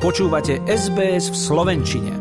Počúvate SBS v Slovenčine.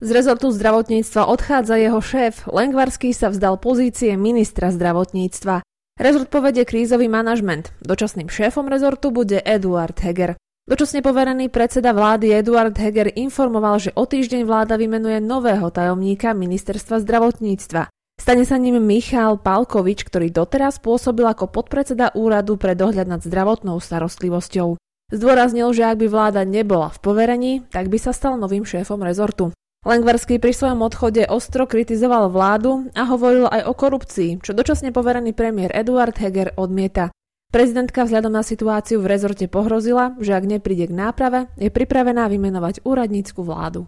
Z rezortu zdravotníctva odchádza jeho šéf. Lengvarský sa vzdal pozície ministra zdravotníctva. Rezort povedie krízový manažment. Dočasným šéfom rezortu bude Eduard Heger. Dočasne poverený predseda vlády Eduard Heger informoval, že o týždeň vláda vymenuje nového tajomníka ministerstva zdravotníctva. Stane sa ním Michal Palkovič, ktorý doteraz pôsobil ako podpredseda úradu pre dohľad nad zdravotnou starostlivosťou. Zdôraznil, že ak by vláda nebola v poverení, tak by sa stal novým šéfom rezortu. Lengvarský pri svojom odchode ostro kritizoval vládu a hovoril aj o korupcii, čo dočasne poverený premiér Eduard Heger odmieta. Prezidentka vzhľadom na situáciu v rezorte pohrozila, že ak nepríde k náprave, je pripravená vymenovať úradnícku vládu.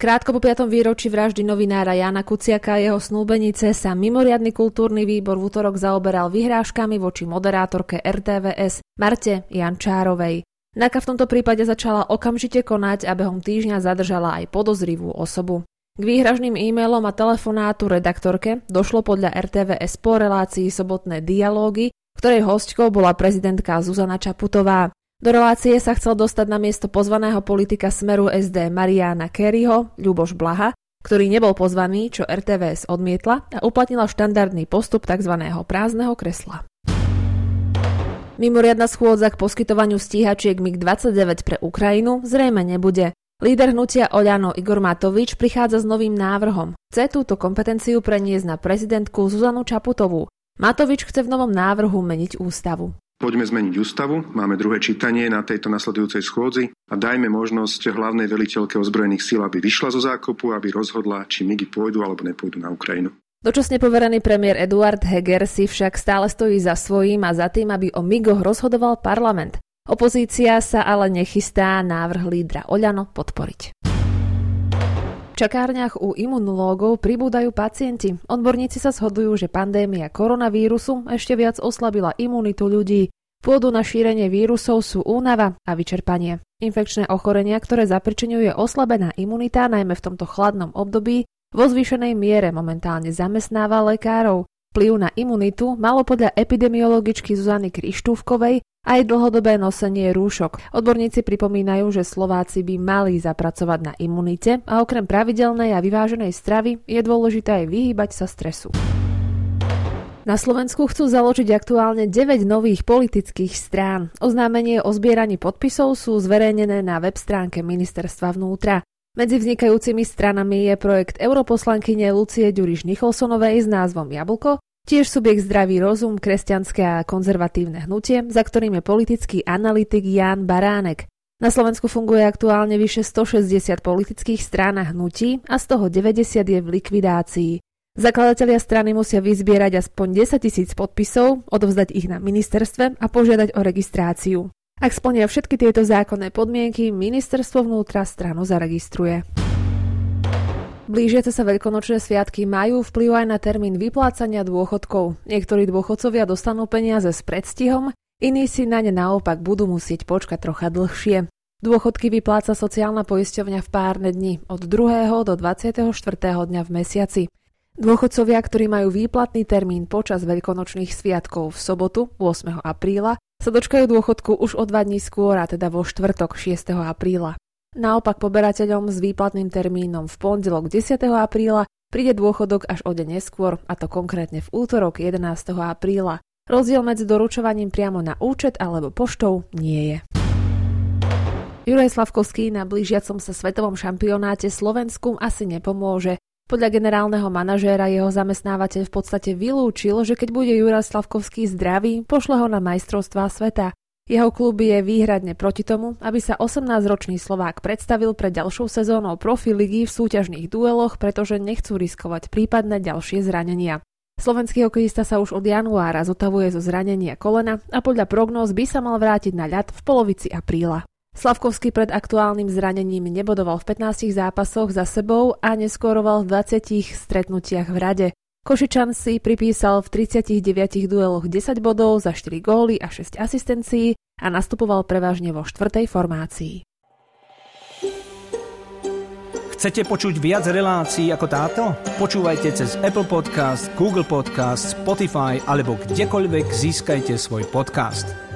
Krátko po 5. výročí vraždy novinára Jana Kuciaka a jeho snúbenice sa mimoriadny kultúrny výbor v útorok zaoberal vyhrážkami voči moderátorke RTVS Marte Jančárovej. Naka v tomto prípade začala okamžite konať a behom týždňa zadržala aj podozrivú osobu. K výhražným e-mailom a telefonátu redaktorke došlo podľa RTVS po relácii sobotné dialógy, ktorej hostkou bola prezidentka Zuzana Čaputová. Do relácie sa chcel dostať na miesto pozvaného politika Smeru SD Mariana Kerryho, Ľuboš Blaha, ktorý nebol pozvaný, čo RTVS odmietla a uplatnila štandardný postup tzv. prázdneho kresla. Mimoriadna schôdza k poskytovaniu stíhačiek MiG-29 pre Ukrajinu zrejme nebude. Líder hnutia Oľano Igor Matovič prichádza s novým návrhom. Chce túto kompetenciu preniesť na prezidentku Zuzanu Čaputovú. Matovič chce v novom návrhu meniť ústavu. Poďme zmeniť ústavu, máme druhé čítanie na tejto nasledujúcej schôdzi a dajme možnosť hlavnej veliteľke ozbrojených síl, aby vyšla zo zákopu, aby rozhodla, či MIGy pôjdu alebo nepôjdu na Ukrajinu. Dočasne poverený premiér Eduard Heger si však stále stojí za svojím a za tým, aby o MIGoch rozhodoval parlament. Opozícia sa ale nechystá návrh lídra Oľano podporiť. V čakárniach u imunológov pribúdajú pacienti. Odborníci sa shodujú, že pandémia koronavírusu ešte viac oslabila imunitu ľudí. Pôdu na šírenie vírusov sú únava a vyčerpanie. Infekčné ochorenia, ktoré zapričinuje oslabená imunita, najmä v tomto chladnom období, vo zvýšenej miere momentálne zamestnáva lekárov. Vplyv na imunitu malo podľa epidemiologičky Zuzany Krištúvkovej aj dlhodobé nosenie rúšok. Odborníci pripomínajú, že Slováci by mali zapracovať na imunite a okrem pravidelnej a vyváženej stravy je dôležité aj vyhýbať sa stresu. Na Slovensku chcú založiť aktuálne 9 nových politických strán. Oznámenie o zbieraní podpisov sú zverejnené na web stránke Ministerstva vnútra. Medzi vznikajúcimi stranami je projekt europoslankyne Lucie Ďuriš Nicholsonovej s názvom Jablko, tiež subjekt Zdravý rozum, kresťanské a konzervatívne hnutie, za ktorým je politický analytik Jan Baránek. Na Slovensku funguje aktuálne vyše 160 politických strán a hnutí a z toho 90 je v likvidácii. Zakladatelia strany musia vyzbierať aspoň 10 tisíc podpisov, odovzdať ich na ministerstve a požiadať o registráciu. Ak splnia všetky tieto zákonné podmienky, ministerstvo vnútra stranu zaregistruje. Blížiace sa veľkonočné sviatky majú vplyv aj na termín vyplácania dôchodkov. Niektorí dôchodcovia dostanú peniaze s predstihom, iní si na ne naopak budú musieť počkať trocha dlhšie. Dôchodky vypláca sociálna poisťovňa v párne dni od 2. do 24. dňa v mesiaci. Dôchodcovia, ktorí majú výplatný termín počas veľkonočných sviatkov v sobotu 8. apríla, sa dočkajú dôchodku už o dva dní skôr, a teda vo štvrtok 6. apríla. Naopak poberateľom s výplatným termínom v pondelok 10. apríla príde dôchodok až o deň neskôr, a to konkrétne v útorok 11. apríla. Rozdiel medzi doručovaním priamo na účet alebo poštou nie je. Juraj Slavkovský na blížiacom sa svetovom šampionáte Slovensku asi nepomôže. Podľa generálneho manažéra jeho zamestnávateľ v podstate vylúčil, že keď bude Jura Slavkovský zdravý, pošle ho na majstrovstvá sveta. Jeho klub je výhradne proti tomu, aby sa 18-ročný Slovák predstavil pred ďalšou sezónou profi ligy v súťažných dueloch, pretože nechcú riskovať prípadné ďalšie zranenia. Slovenský hokejista sa už od januára zotavuje zo zranenia kolena a podľa prognóz by sa mal vrátiť na ľad v polovici apríla. Slavkovský pred aktuálnym zranením nebodoval v 15 zápasoch za sebou a neskóroval v 20 stretnutiach v rade. Košičan si pripísal v 39 dueloch 10 bodov za 4 góly a 6 asistencií a nastupoval prevažne vo štvrtej formácii. Chcete počuť viac relácií ako táto? Počúvajte cez Apple Podcast, Google Podcast, Spotify alebo kdekoľvek získajte svoj podcast.